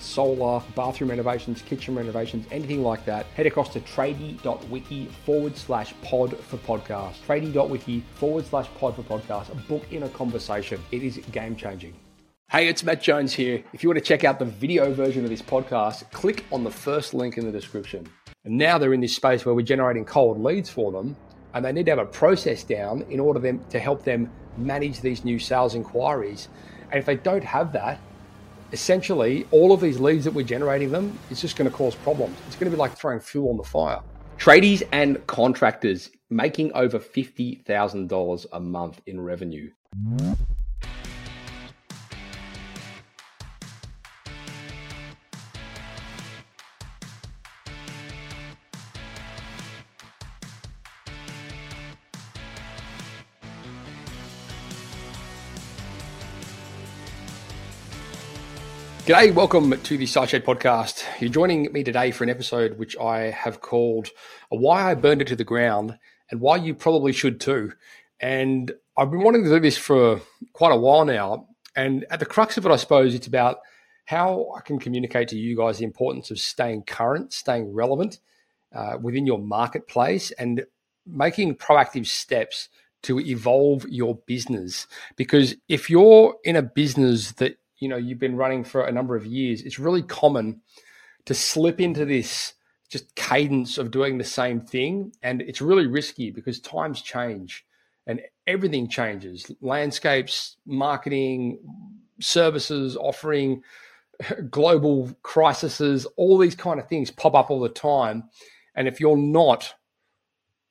solar, bathroom renovations, kitchen renovations, anything like that, head across to tradie.wiki forward slash pod for podcast. Tradie.wiki forward slash pod for podcast. Book in a conversation. It is game changing. Hey, it's Matt Jones here. If you want to check out the video version of this podcast, click on the first link in the description. And now they're in this space where we're generating cold leads for them, and they need to have a process down in order them to help them manage these new sales inquiries. And if they don't have that, essentially all of these leads that we're generating them is just going to cause problems. It's going to be like throwing fuel on the fire. Tradies and contractors making over $50,000 a month in revenue. G'day, welcome to the Site Shed podcast. You're joining me today for an episode which I have called Why I Burned It to the Ground and Why You Probably Should Too. And I've been wanting to do this for quite a while now. And at the crux of it, I suppose it's about how I can communicate to you guys the importance of staying current, staying relevant uh, within your marketplace, and making proactive steps to evolve your business. Because if you're in a business that you know you've been running for a number of years, it's really common to slip into this just cadence of doing the same thing, and it's really risky because times change and everything changes. Landscapes, marketing, services, offering, global crises, all these kind of things pop up all the time, and if you're not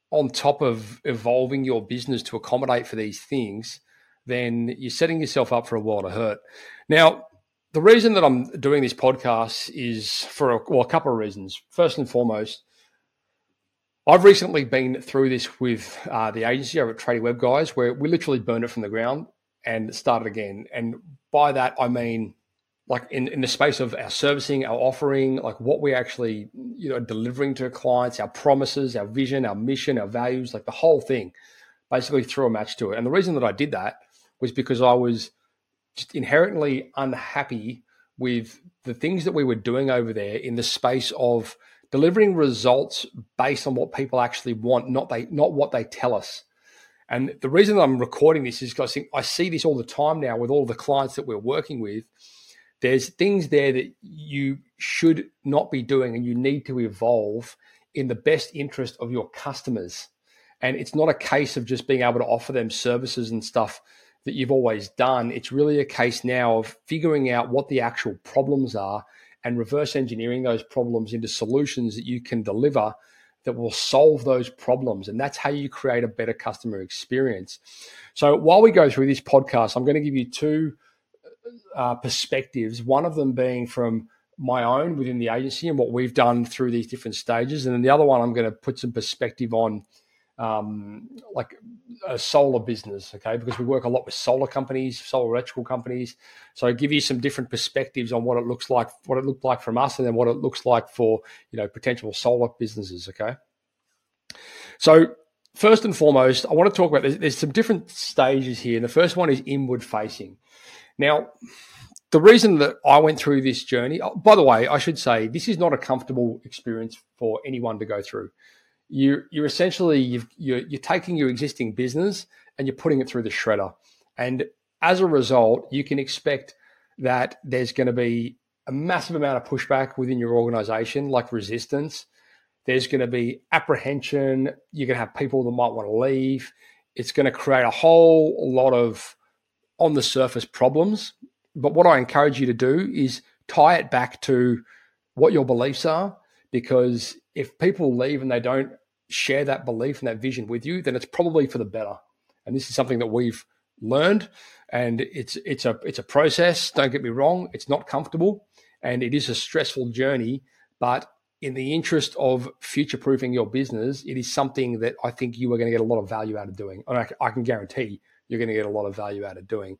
on top of evolving your business to accommodate for these things, then you're setting yourself up for a world of hurt. Now, the reason that I'm doing this podcast is for a, well, a couple of reasons. First and foremost, I've recently been through this with uh, the agency over at Tradie Web Guys, where we literally burned it from the ground and started again. And by that, I mean like in, in the space of our servicing, our offering, like what we're actually you know delivering to clients, our promises, our vision, our mission, our values, like the whole thing, basically threw a match to it. And the reason that I did that was because I was just inherently unhappy with the things that we were doing over there in the space of delivering results based on what people actually want, not they not what they tell us. And the reason I'm recording this is because I see this all the time now with all the clients that we're working with. There's things there that you should not be doing and you need to evolve in the best interest of your customers. And it's not a case of just being able to offer them services and stuff that you've always done. It's really a case now of figuring out what the actual problems are and reverse engineering those problems into solutions that you can deliver that will solve those problems. And that's how you create a better customer experience. So while we go through this podcast, I'm going to give you two uh, perspectives, one of them being from my own within the agency and what we've done through these different stages. And then the other one, I'm going to put some perspective on um, like a solar business, okay? Because we work a lot with solar companies, solar electrical companies. So I give you some different perspectives on what it looks like, what it looked like from us, and then what it looks like for you know potential solar businesses, okay? So first and foremost, I want to talk about there's, there's some different stages here. And the first one is inward facing. Now, the reason that I went through this journey, oh, by the way, I should say this is not a comfortable experience for anyone to go through you you're essentially you've, you're, you're taking your existing business and you're putting it through the shredder, and as a result, you can expect that there's going to be a massive amount of pushback within your organization, like resistance. There's going to be apprehension. You're going to have people that might want to leave. It's going to create a whole lot of on the surface problems. But what I encourage you to do is tie it back to what your beliefs are, because if people leave and they don't share that belief and that vision with you, then it's probably for the better. And this is something that we've learned, and it's it's a it's a process. Don't get me wrong; it's not comfortable, and it is a stressful journey. But in the interest of future proofing your business, it is something that I think you are going to get a lot of value out of doing. And I, I can guarantee you're going to get a lot of value out of doing.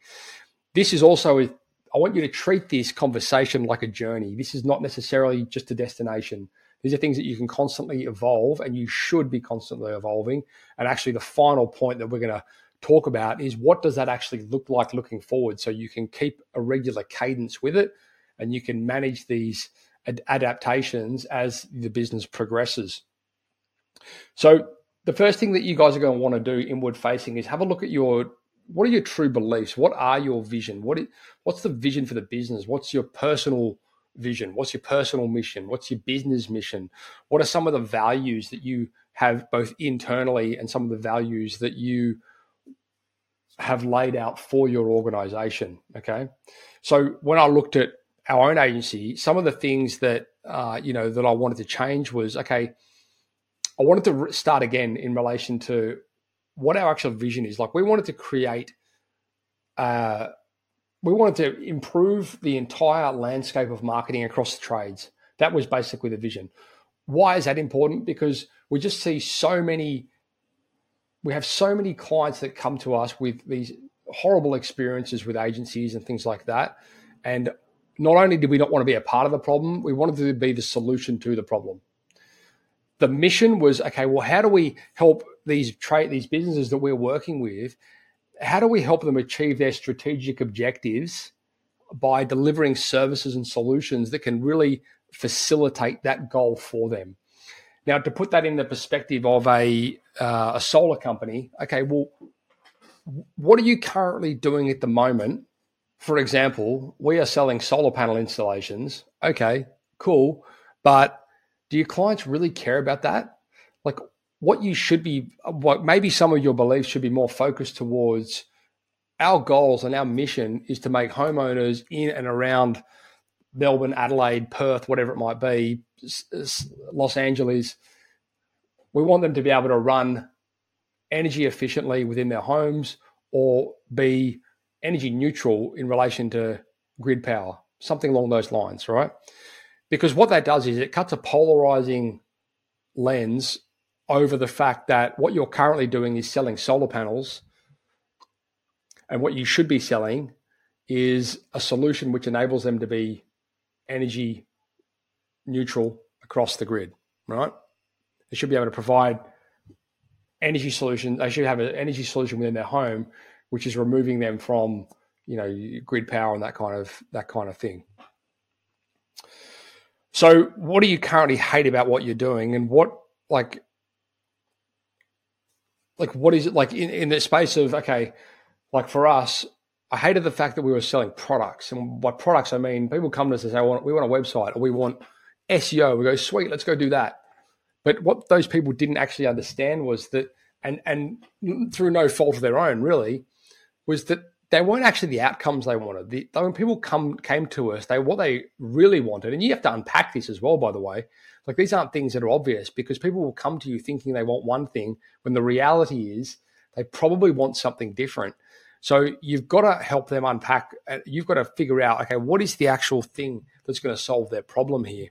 This is also, I want you to treat this conversation like a journey. This is not necessarily just a destination. These are things that you can constantly evolve and you should be constantly evolving. And actually, the final point that we're going to talk about is what does that actually look like looking forward so you can keep a regular cadence with it and you can manage these ad- adaptations as the business progresses. So, the first thing that you guys are going to want to do inward facing is have a look at your what are your true beliefs? What are your vision? What is, what's the vision for the business? What's your personal vision? What's your personal mission? What's your business mission? What are some of the values that you have both internally and some of the values that you have laid out for your organization. Okay. So when I looked at our own agency, some of the things that, uh, you know, that I wanted to change was, okay, I wanted to start again in relation to what our actual vision is. Like we wanted to create, uh, we wanted to improve the entire landscape of marketing across the trades. That was basically the vision. Why is that important? Because we just see so many we have so many clients that come to us with these horrible experiences with agencies and things like that. And not only did we not want to be a part of the problem, we wanted to be the solution to the problem. The mission was okay, well, how do we help these trade these businesses that we're working with? How do we help them achieve their strategic objectives by delivering services and solutions that can really facilitate that goal for them? Now, to put that in the perspective of a uh, a solar company, okay, well, what are you currently doing at the moment? For example, we are selling solar panel installations. Okay, cool, but do your clients really care about that? What you should be, what maybe some of your beliefs should be more focused towards. Our goals and our mission is to make homeowners in and around Melbourne, Adelaide, Perth, whatever it might be, Los Angeles, we want them to be able to run energy efficiently within their homes or be energy neutral in relation to grid power, something along those lines, right? Because what that does is it cuts a polarizing lens over the fact that what you're currently doing is selling solar panels, and what you should be selling is a solution which enables them to be energy neutral across the grid, right? They should be able to provide energy solution. They should have an energy solution within their home, which is removing them from you know grid power and that kind of that kind of thing. So, what do you currently hate about what you're doing, and what like like what is it like in, in the space of okay, like for us, I hated the fact that we were selling products, and by products I mean people come to us and say, "We want a website, or we want SEO." We go, "Sweet, let's go do that." But what those people didn't actually understand was that, and and through no fault of their own, really, was that they weren't actually the outcomes they wanted. The, when people come came to us, they what they really wanted, and you have to unpack this as well. By the way, like these aren't things that are obvious because people will come to you thinking they want one thing when the reality is they probably want something different. So you've got to help them unpack. Uh, you've got to figure out, okay, what is the actual thing that's going to solve their problem here?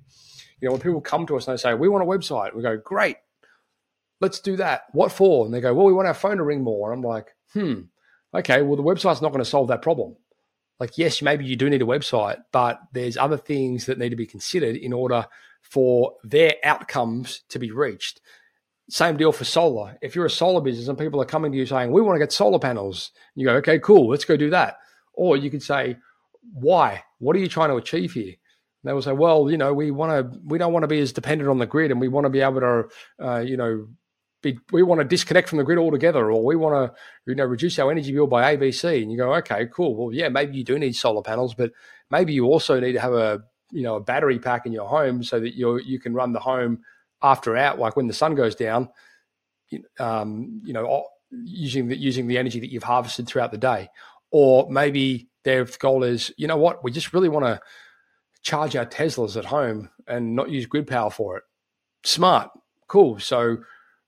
You know, when people come to us and they say, we want a website, we go, great, let's do that. What for? And they go, well, we want our phone to ring more. And I'm like, hmm, okay, well, the website's not going to solve that problem. Like, yes, maybe you do need a website, but there's other things that need to be considered in order for their outcomes to be reached. Same deal for solar. If you're a solar business and people are coming to you saying, we want to get solar panels, you go, okay, cool, let's go do that. Or you could say, why? What are you trying to achieve here? they will say, well, you know, we want to, we don't want to be as dependent on the grid, and we want to be able to, uh, you know, be, we want to disconnect from the grid altogether, or we want to, you know, reduce our energy bill by ABC. And you go, okay, cool. Well, yeah, maybe you do need solar panels, but maybe you also need to have a, you know, a battery pack in your home so that you you can run the home after out, like when the sun goes down. Um, you know, using the using the energy that you've harvested throughout the day, or maybe their goal is, you know what, we just really want to charge our Teslas at home and not use grid power for it. Smart, cool. So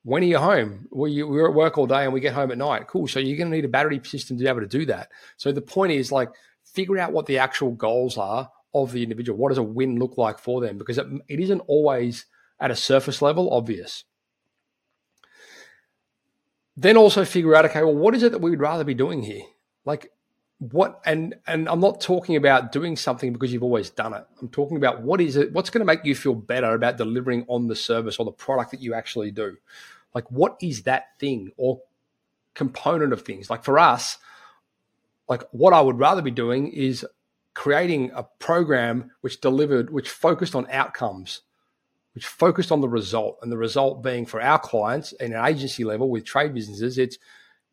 when are you home? Well, you, we're at work all day and we get home at night. Cool. So you're going to need a battery system to be able to do that. So the point is like figure out what the actual goals are of the individual. What does a win look like for them? Because it, it isn't always at a surface level obvious. Then also figure out, okay, well, what is it that we would rather be doing here? Like, what and and I'm not talking about doing something because you've always done it. I'm talking about what is it what's going to make you feel better about delivering on the service or the product that you actually do. Like what is that thing or component of things? Like for us, like what I would rather be doing is creating a program which delivered which focused on outcomes, which focused on the result and the result being for our clients in an agency level with trade businesses, it's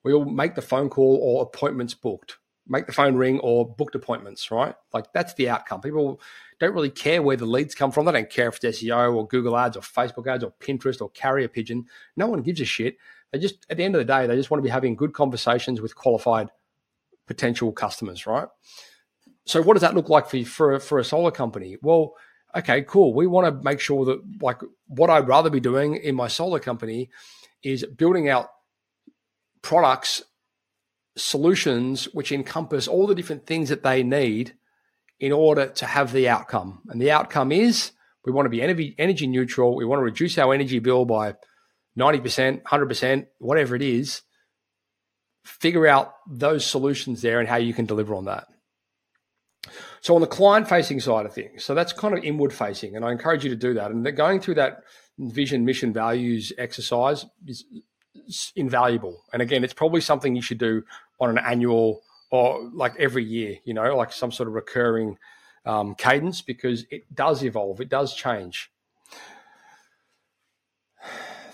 we'll make the phone call or appointments booked make the phone ring or booked appointments, right? Like that's the outcome. People don't really care where the leads come from. They don't care if it's SEO or Google ads or Facebook ads or Pinterest or carrier pigeon. No one gives a shit. They just, at the end of the day, they just want to be having good conversations with qualified potential customers, right? So what does that look like for, for, for a solar company? Well, okay, cool. We want to make sure that like what I'd rather be doing in my solar company is building out products solutions which encompass all the different things that they need in order to have the outcome. And the outcome is we want to be energy, energy neutral. We want to reduce our energy bill by 90%, 100%, whatever it is. Figure out those solutions there and how you can deliver on that. So, on the client facing side of things, so that's kind of inward facing, and I encourage you to do that. And going through that vision, mission, values exercise is invaluable. And again, it's probably something you should do on an annual or like every year, you know, like some sort of recurring um, cadence because it does evolve, it does change.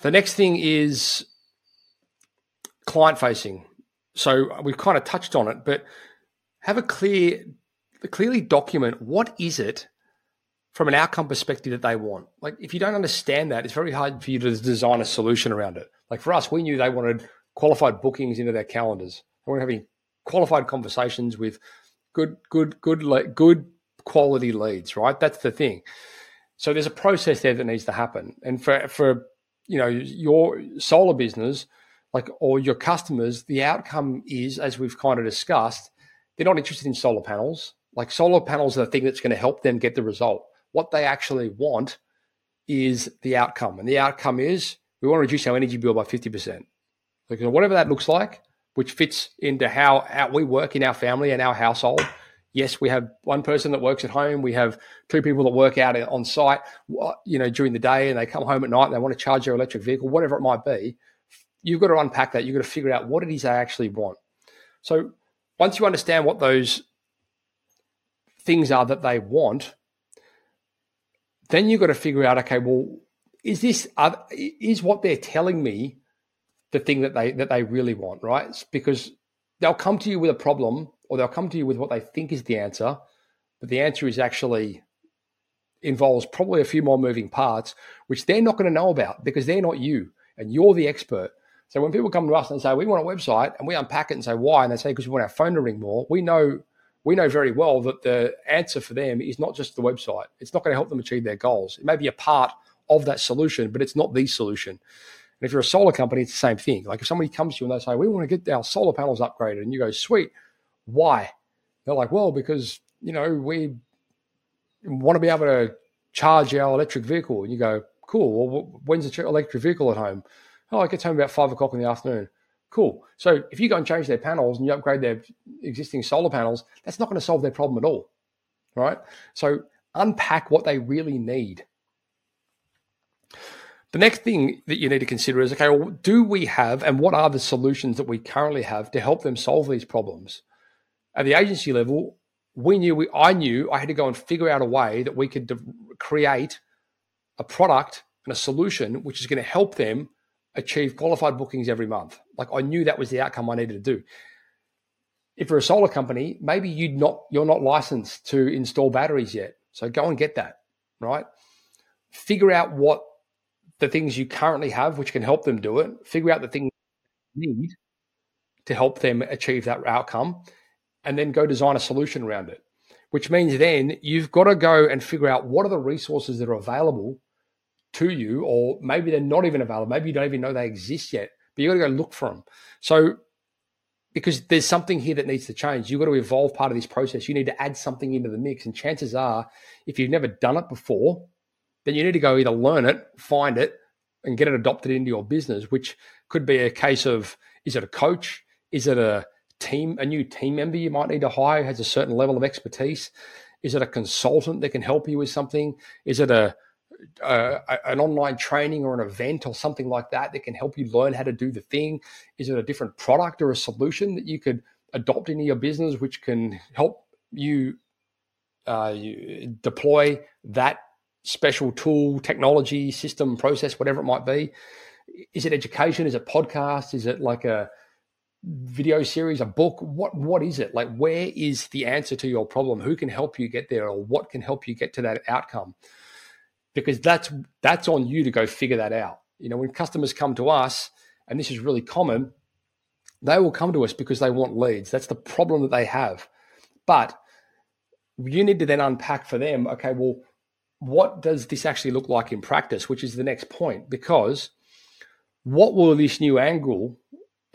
The next thing is client facing. So we've kind of touched on it, but have a clear, clearly document what is it from an outcome perspective that they want. Like if you don't understand that, it's very hard for you to design a solution around it. Like for us, we knew they wanted qualified bookings into their calendars. They wanted having qualified conversations with good, good, good, good quality leads. Right, that's the thing. So there's a process there that needs to happen, and for for you know your solar business, like or your customers, the outcome is as we've kind of discussed, they're not interested in solar panels. Like solar panels are the thing that's going to help them get the result what they actually want is the outcome. And the outcome is we want to reduce our energy bill by 50%. So whatever that looks like, which fits into how, how we work in our family and our household. Yes, we have one person that works at home. We have two people that work out on site, you know, during the day, and they come home at night and they want to charge their electric vehicle, whatever it might be. You've got to unpack that. You've got to figure out what it is they actually want. So once you understand what those things are that they want, then you've got to figure out, okay, well, is this is what they're telling me the thing that they that they really want, right? Because they'll come to you with a problem, or they'll come to you with what they think is the answer, but the answer is actually involves probably a few more moving parts, which they're not going to know about because they're not you, and you're the expert. So when people come to us and say we want a website, and we unpack it and say why, and they say because we want our phone to ring more, we know we know very well that the answer for them is not just the website. It's not going to help them achieve their goals. It may be a part of that solution, but it's not the solution. And if you're a solar company, it's the same thing. Like if somebody comes to you and they say, We want to get our solar panels upgraded, and you go, Sweet, why? They're like, Well, because, you know, we want to be able to charge our electric vehicle. And you go, Cool. Well, when's the electric vehicle at home? Oh, it gets home about five o'clock in the afternoon. Cool. So if you go and change their panels and you upgrade their existing solar panels, that's not going to solve their problem at all. Right? So unpack what they really need. The next thing that you need to consider is okay, well, do we have and what are the solutions that we currently have to help them solve these problems? At the agency level, we knew we, I knew I had to go and figure out a way that we could de- create a product and a solution which is going to help them achieve qualified bookings every month. Like I knew that was the outcome I needed to do. If you're a solar company, maybe you not you're not licensed to install batteries yet. So go and get that, right? Figure out what the things you currently have which can help them do it. Figure out the things you need to help them achieve that outcome and then go design a solution around it. Which means then you've got to go and figure out what are the resources that are available to you, or maybe they're not even available. Maybe you don't even know they exist yet, but you've got to go look for them. So because there's something here that needs to change. You've got to evolve part of this process. You need to add something into the mix. And chances are, if you've never done it before, then you need to go either learn it, find it, and get it adopted into your business, which could be a case of is it a coach? Is it a team, a new team member you might need to hire has a certain level of expertise? Is it a consultant that can help you with something? Is it a, a, an online training or an event or something like that that can help you learn how to do the thing? Is it a different product or a solution that you could adopt into your business, which can help you, uh, you deploy that special tool, technology, system, process, whatever it might be? Is it education? Is it podcast? Is it like a video series, a book? What what is it? Like where is the answer to your problem? Who can help you get there or what can help you get to that outcome? Because that's that's on you to go figure that out. You know, when customers come to us, and this is really common, they will come to us because they want leads. That's the problem that they have. But you need to then unpack for them, okay, well, what does this actually look like in practice, which is the next point, because what will this new angle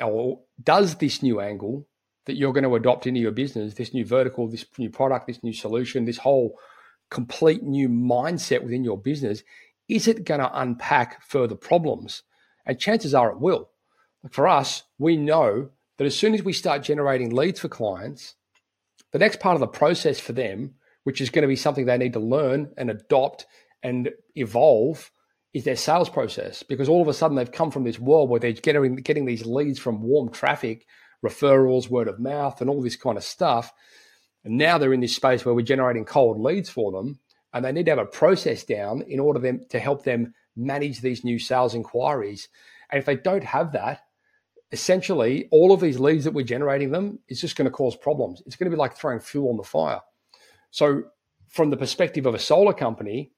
or does this new angle that you're going to adopt into your business, this new vertical, this new product, this new solution, this whole complete new mindset within your business, is it going to unpack further problems? And chances are it will. For us, we know that as soon as we start generating leads for clients, the next part of the process for them, which is going to be something they need to learn and adopt and evolve, is their sales process because all of a sudden they've come from this world where they're getting getting these leads from warm traffic, referrals, word of mouth, and all this kind of stuff. And now they're in this space where we're generating cold leads for them, and they need to have a process down in order them to help them manage these new sales inquiries. And if they don't have that, essentially all of these leads that we're generating them is just going to cause problems. It's going to be like throwing fuel on the fire. So, from the perspective of a solar company,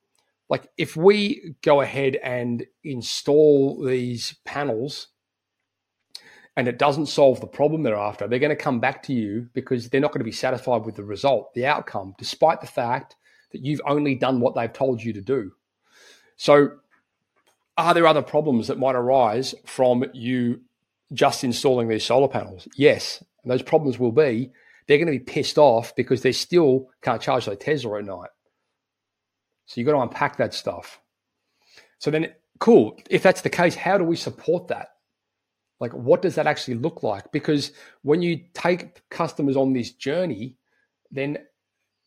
like if we go ahead and install these panels and it doesn't solve the problem they're after, they're going to come back to you because they're not going to be satisfied with the result, the outcome, despite the fact that you've only done what they've told you to do. So, are there other problems that might arise from you just installing these solar panels? Yes. And those problems will be they're going to be pissed off because they still can't charge their Tesla at night. So you've got to unpack that stuff. So then, cool. If that's the case, how do we support that? Like, what does that actually look like? Because when you take customers on this journey, then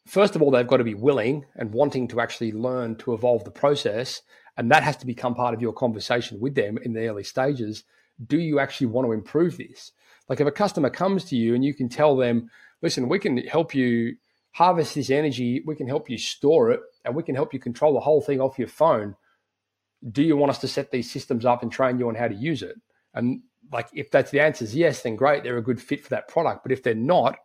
first of all, they've got to be willing and wanting to actually learn to evolve the process. And that has to become part of your conversation with them in the early stages. Do you actually want to improve this? Like, if a customer comes to you and you can tell them, listen, we can help you harvest this energy, we can help you store it, and we can help you control the whole thing off your phone. Do you want us to set these systems up and train you on how to use it? And like, if that's the answer is yes, then great, they're a good fit for that product. But if they're not,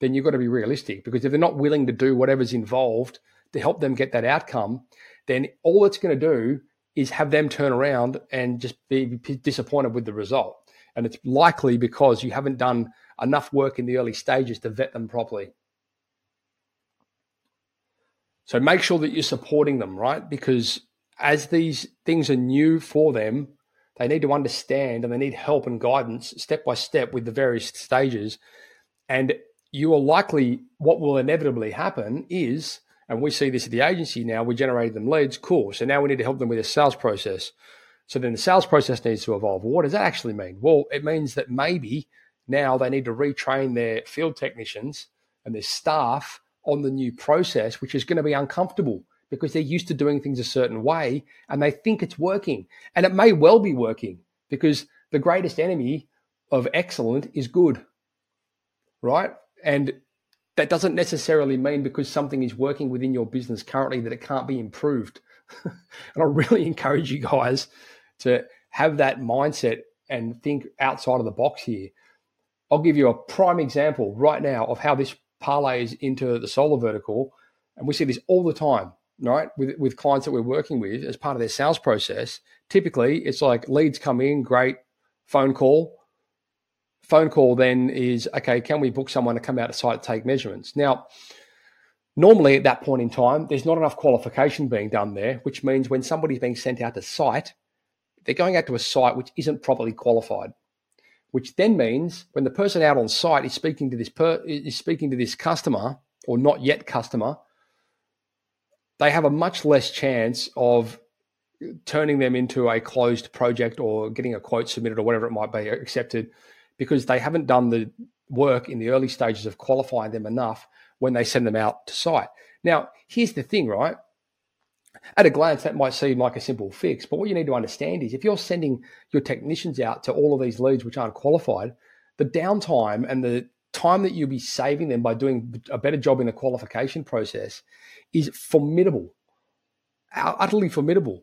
then you've got to be realistic because if they're not willing to do whatever's involved to help them get that outcome, then all it's going to do is have them turn around and just be disappointed with the result. And it's likely because you haven't done enough work in the early stages to vet them properly. So make sure that you're supporting them, right? Because as these things are new for them, they need to understand and they need help and guidance step by step with the various stages. And you are likely, what will inevitably happen is, and we see this at the agency now, we generated them leads, cool. So now we need to help them with a sales process. So then the sales process needs to evolve. What does that actually mean? Well, it means that maybe now they need to retrain their field technicians and their staff on the new process, which is going to be uncomfortable because they're used to doing things a certain way and they think it's working. And it may well be working because the greatest enemy of excellent is good, right? And that doesn't necessarily mean because something is working within your business currently that it can't be improved. and I really encourage you guys to have that mindset and think outside of the box here. I'll give you a prime example right now of how this parlays into the solar vertical. And we see this all the time, right? With, with clients that we're working with as part of their sales process. Typically, it's like leads come in, great, phone call. Phone call then is, okay, can we book someone to come out to site to take measurements? Now, normally at that point in time, there's not enough qualification being done there, which means when somebody's being sent out to site, they're going out to a site which isn't properly qualified which then means when the person out on site is speaking to this per, is speaking to this customer or not yet customer, they have a much less chance of turning them into a closed project or getting a quote submitted or whatever it might be accepted because they haven't done the work in the early stages of qualifying them enough when they send them out to site. Now, here's the thing, right? At a glance, that might seem like a simple fix, but what you need to understand is if you're sending your technicians out to all of these leads which aren't qualified, the downtime and the time that you'll be saving them by doing a better job in the qualification process is formidable, utterly formidable.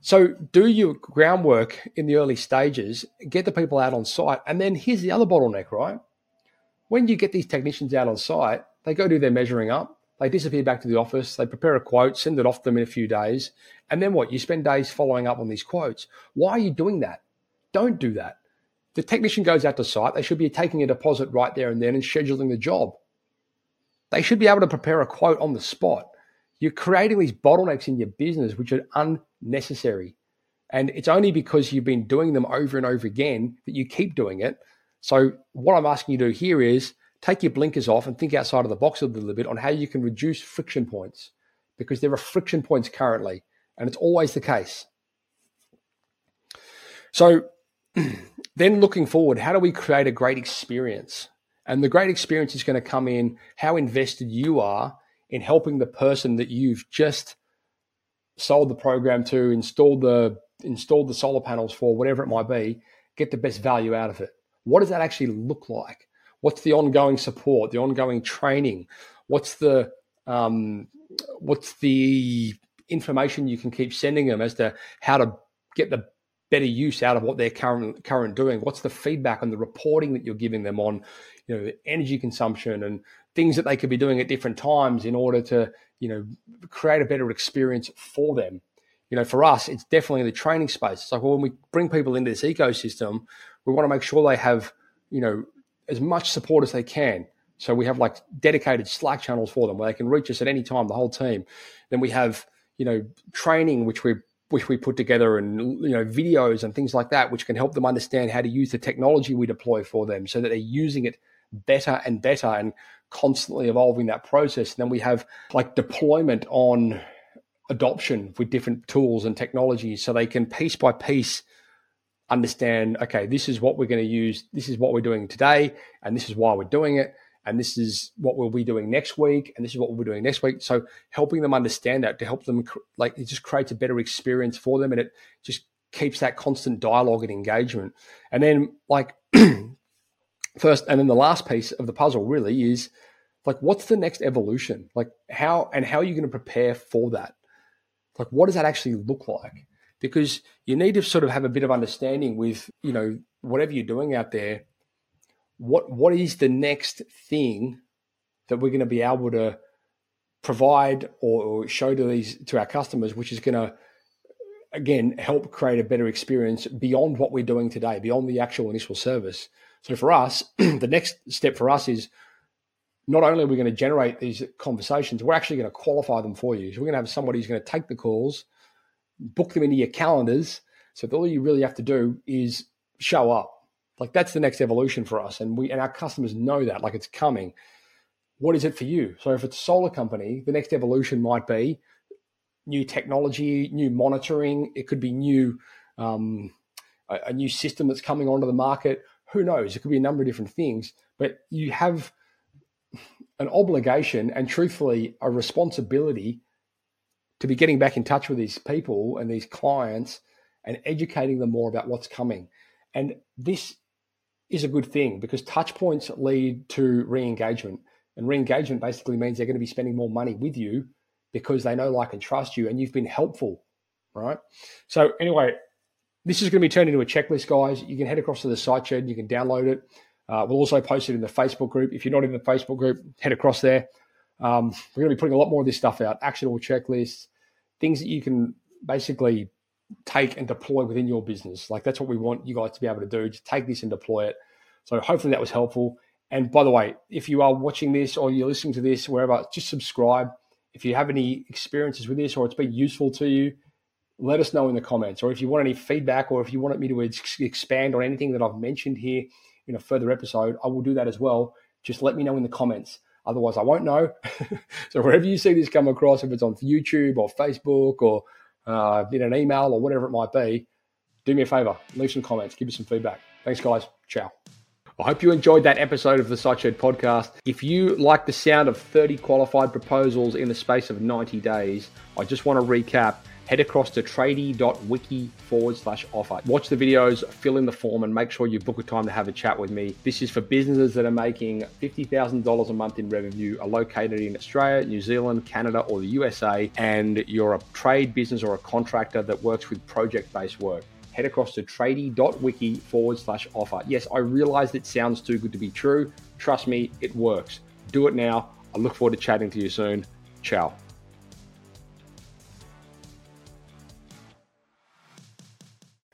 So do your groundwork in the early stages, get the people out on site, and then here's the other bottleneck, right? When you get these technicians out on site, they go do their measuring up, they disappear back to the office, they prepare a quote, send it off to them in a few days, and then what? You spend days following up on these quotes. Why are you doing that? Don't do that. The technician goes out to site, they should be taking a deposit right there and then and scheduling the job. They should be able to prepare a quote on the spot. You're creating these bottlenecks in your business, which are unnecessary. And it's only because you've been doing them over and over again that you keep doing it. So, what I'm asking you to do here is take your blinkers off and think outside of the box a little bit on how you can reduce friction points because there are friction points currently, and it's always the case. So, then looking forward, how do we create a great experience? And the great experience is going to come in how invested you are in helping the person that you've just sold the program to, installed the installed the solar panels for, whatever it might be, get the best value out of it. What does that actually look like? What's the ongoing support, the ongoing training? What's the um, what's the information you can keep sending them as to how to get the better use out of what they're current current doing? What's the feedback and the reporting that you're giving them on, you know, energy consumption and things that they could be doing at different times in order to, you know, create a better experience for them. You know, for us, it's definitely the training space. It's So when we bring people into this ecosystem, we want to make sure they have, you know, as much support as they can. So we have like dedicated Slack channels for them where they can reach us at any time, the whole team. Then we have, you know, training which we which we put together and you know videos and things like that, which can help them understand how to use the technology we deploy for them so that they're using it better and better and constantly evolving that process. And then we have like deployment on adoption with different tools and technologies so they can piece by piece understand okay this is what we're going to use this is what we're doing today and this is why we're doing it and this is what we'll be doing next week and this is what we'll be doing next week. So helping them understand that to help them like it just creates a better experience for them and it just keeps that constant dialogue and engagement. And then like first and then the last piece of the puzzle really is like what's the next evolution? Like how and how are you going to prepare for that? Like what does that actually look like because you need to sort of have a bit of understanding with you know whatever you're doing out there what what is the next thing that we're going to be able to provide or, or show to these to our customers which is going to again help create a better experience beyond what we're doing today beyond the actual initial service so for us, the next step for us is not only are we going to generate these conversations, we're actually going to qualify them for you. So we're going to have somebody who's going to take the calls, book them into your calendars. So all you really have to do is show up. Like that's the next evolution for us, and we and our customers know that. Like it's coming. What is it for you? So if it's a solar company, the next evolution might be new technology, new monitoring. It could be new um, a, a new system that's coming onto the market who knows? It could be a number of different things, but you have an obligation and truthfully a responsibility to be getting back in touch with these people and these clients and educating them more about what's coming. And this is a good thing because touch points lead to re-engagement. And re-engagement basically means they're going to be spending more money with you because they know, like, and trust you, and you've been helpful, right? So anyway, this is going to be turned into a checklist, guys. You can head across to the site shed, you can download it. Uh, we'll also post it in the Facebook group. If you're not in the Facebook group, head across there. Um, we're going to be putting a lot more of this stuff out actionable checklists, things that you can basically take and deploy within your business. Like that's what we want you guys to be able to do. Just take this and deploy it. So hopefully that was helpful. And by the way, if you are watching this or you're listening to this, wherever, just subscribe. If you have any experiences with this or it's been useful to you, let us know in the comments. Or if you want any feedback or if you want me to expand on anything that I've mentioned here in a further episode, I will do that as well. Just let me know in the comments. Otherwise, I won't know. so wherever you see this come across, if it's on YouTube or Facebook or uh, in an email or whatever it might be, do me a favor, leave some comments, give me some feedback. Thanks, guys. Ciao. I hope you enjoyed that episode of the Side podcast. If you like the sound of 30 qualified proposals in the space of 90 days, I just want to recap. Head across to tradie.wiki forward slash offer. Watch the videos, fill in the form, and make sure you book a time to have a chat with me. This is for businesses that are making $50,000 a month in revenue, are located in Australia, New Zealand, Canada, or the USA, and you're a trade business or a contractor that works with project based work head across to tradie.wiki forward slash offer. Yes, I realize it sounds too good to be true. Trust me, it works. Do it now. I look forward to chatting to you soon. Ciao.